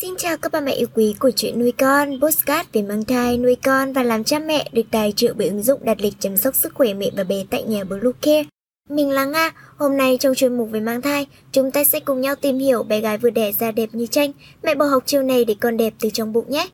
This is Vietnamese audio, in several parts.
Xin chào các bà mẹ yêu quý của chuyện nuôi con, postcard về mang thai, nuôi con và làm cha mẹ được tài trợ bởi ứng dụng đặt lịch chăm sóc sức khỏe mẹ và bé tại nhà Blue Care. Mình là Nga, hôm nay trong chuyên mục về mang thai, chúng ta sẽ cùng nhau tìm hiểu bé gái vừa đẻ ra đẹp như tranh, mẹ bầu học chiều này để con đẹp từ trong bụng nhé.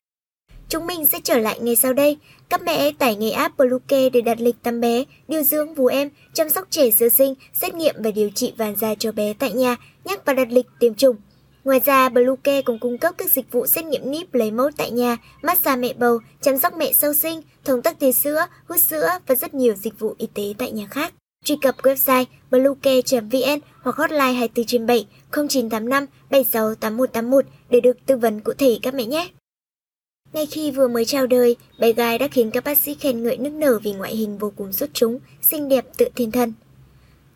Chúng mình sẽ trở lại ngay sau đây. Các mẹ hãy tải ngay app Bluecare để đặt lịch tắm bé, điều dưỡng vú em, chăm sóc trẻ sơ sinh, xét nghiệm và điều trị vàng da cho bé tại nhà, nhắc và đặt lịch tiêm chủng. Ngoài ra, Bluecare cũng cung cấp các dịch vụ xét nghiệm níp lấy mẫu tại nhà, massage mẹ bầu, chăm sóc mẹ sau sinh, thống tắc tia sữa, hút sữa và rất nhiều dịch vụ y tế tại nhà khác. Truy cập website bluecare.vn hoặc hotline 24 trên 7 0985 76 8181 để được tư vấn cụ thể các mẹ nhé. Ngay khi vừa mới chào đời, bé gái đã khiến các bác sĩ khen ngợi nức nở vì ngoại hình vô cùng xuất chúng, xinh đẹp tự thiên thân.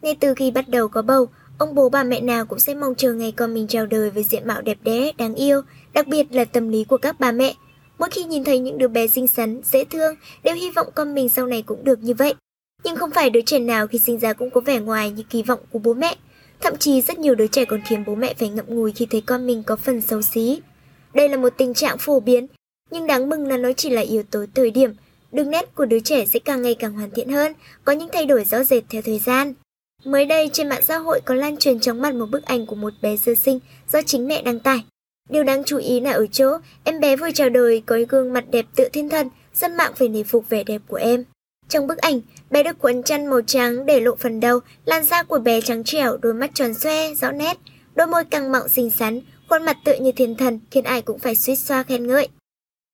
Ngay từ khi bắt đầu có bầu, ông bố bà mẹ nào cũng sẽ mong chờ ngày con mình chào đời với diện mạo đẹp đẽ, đáng yêu, đặc biệt là tâm lý của các bà mẹ. Mỗi khi nhìn thấy những đứa bé xinh xắn, dễ thương, đều hy vọng con mình sau này cũng được như vậy. Nhưng không phải đứa trẻ nào khi sinh ra cũng có vẻ ngoài như kỳ vọng của bố mẹ. Thậm chí rất nhiều đứa trẻ còn khiến bố mẹ phải ngậm ngùi khi thấy con mình có phần xấu xí. Đây là một tình trạng phổ biến, nhưng đáng mừng là nó chỉ là yếu tố thời điểm. Đường nét của đứa trẻ sẽ càng ngày càng hoàn thiện hơn, có những thay đổi rõ rệt theo thời gian. Mới đây trên mạng xã hội có lan truyền chóng mặt một bức ảnh của một bé sơ sinh do chính mẹ đăng tải. Điều đáng chú ý là ở chỗ em bé vừa chào đời có gương mặt đẹp tự thiên thần, dân mạng phải nể phục vẻ đẹp của em. Trong bức ảnh, bé được quấn chăn màu trắng để lộ phần đầu, làn da của bé trắng trẻo, đôi mắt tròn xoe, rõ nét, đôi môi căng mọng xinh xắn, khuôn mặt tựa như thiên thần khiến ai cũng phải suýt xoa khen ngợi.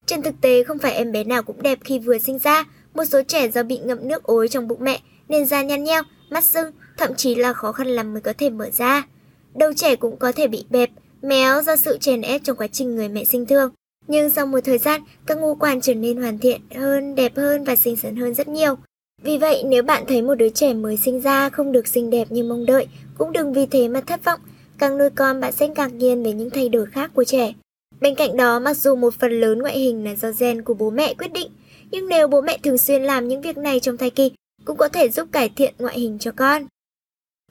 Trên thực tế không phải em bé nào cũng đẹp khi vừa sinh ra, một số trẻ do bị ngậm nước ối trong bụng mẹ nên da nhăn nheo, mắt sưng, thậm chí là khó khăn lắm mới có thể mở ra. Đầu trẻ cũng có thể bị bẹp, méo do sự chèn ép trong quá trình người mẹ sinh thương. Nhưng sau một thời gian, các ngũ quan trở nên hoàn thiện hơn, đẹp hơn và xinh xắn hơn rất nhiều. Vì vậy, nếu bạn thấy một đứa trẻ mới sinh ra không được xinh đẹp như mong đợi, cũng đừng vì thế mà thất vọng. Càng nuôi con bạn sẽ ngạc nhiên về những thay đổi khác của trẻ. Bên cạnh đó, mặc dù một phần lớn ngoại hình là do gen của bố mẹ quyết định, nhưng nếu bố mẹ thường xuyên làm những việc này trong thai kỳ, cũng có thể giúp cải thiện ngoại hình cho con.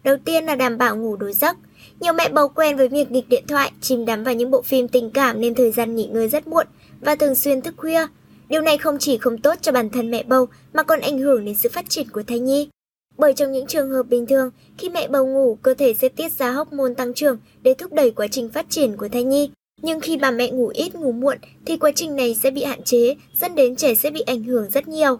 Đầu tiên là đảm bảo ngủ đủ giấc. Nhiều mẹ bầu quen với việc nghịch điện thoại, chìm đắm vào những bộ phim tình cảm nên thời gian nghỉ ngơi rất muộn và thường xuyên thức khuya. Điều này không chỉ không tốt cho bản thân mẹ bầu mà còn ảnh hưởng đến sự phát triển của thai nhi. Bởi trong những trường hợp bình thường, khi mẹ bầu ngủ, cơ thể sẽ tiết ra hormone tăng trưởng để thúc đẩy quá trình phát triển của thai nhi. Nhưng khi bà mẹ ngủ ít ngủ muộn thì quá trình này sẽ bị hạn chế, dẫn đến trẻ sẽ bị ảnh hưởng rất nhiều.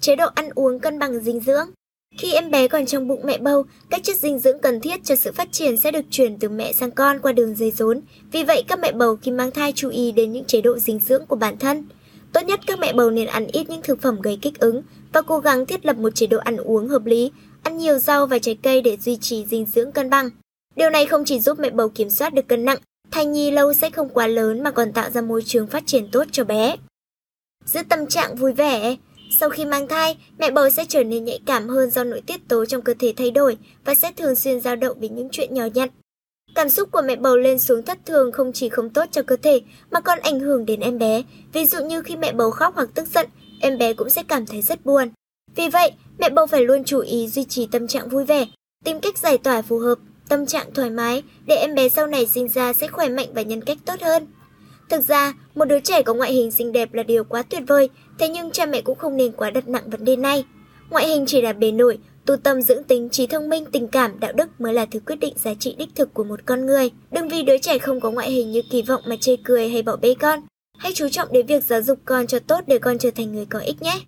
Chế độ ăn uống cân bằng dinh dưỡng Khi em bé còn trong bụng mẹ bầu, các chất dinh dưỡng cần thiết cho sự phát triển sẽ được chuyển từ mẹ sang con qua đường dây rốn. Vì vậy, các mẹ bầu khi mang thai chú ý đến những chế độ dinh dưỡng của bản thân. Tốt nhất các mẹ bầu nên ăn ít những thực phẩm gây kích ứng và cố gắng thiết lập một chế độ ăn uống hợp lý, ăn nhiều rau và trái cây để duy trì dinh dưỡng cân bằng. Điều này không chỉ giúp mẹ bầu kiểm soát được cân nặng, thai nhi lâu sẽ không quá lớn mà còn tạo ra môi trường phát triển tốt cho bé. Giữ tâm trạng vui vẻ sau khi mang thai, mẹ bầu sẽ trở nên nhạy cảm hơn do nội tiết tố trong cơ thể thay đổi và sẽ thường xuyên dao động vì những chuyện nhỏ nhặt. Cảm xúc của mẹ bầu lên xuống thất thường không chỉ không tốt cho cơ thể mà còn ảnh hưởng đến em bé. Ví dụ như khi mẹ bầu khóc hoặc tức giận, em bé cũng sẽ cảm thấy rất buồn. Vì vậy, mẹ bầu phải luôn chú ý duy trì tâm trạng vui vẻ, tìm cách giải tỏa phù hợp, tâm trạng thoải mái để em bé sau này sinh ra sẽ khỏe mạnh và nhân cách tốt hơn. Thực ra, một đứa trẻ có ngoại hình xinh đẹp là điều quá tuyệt vời, thế nhưng cha mẹ cũng không nên quá đặt nặng vấn đề này. Ngoại hình chỉ là bề nổi, tu tâm dưỡng tính, trí thông minh, tình cảm, đạo đức mới là thứ quyết định giá trị đích thực của một con người. Đừng vì đứa trẻ không có ngoại hình như kỳ vọng mà chê cười hay bỏ bê con. Hãy chú trọng đến việc giáo dục con cho tốt để con trở thành người có ích nhé.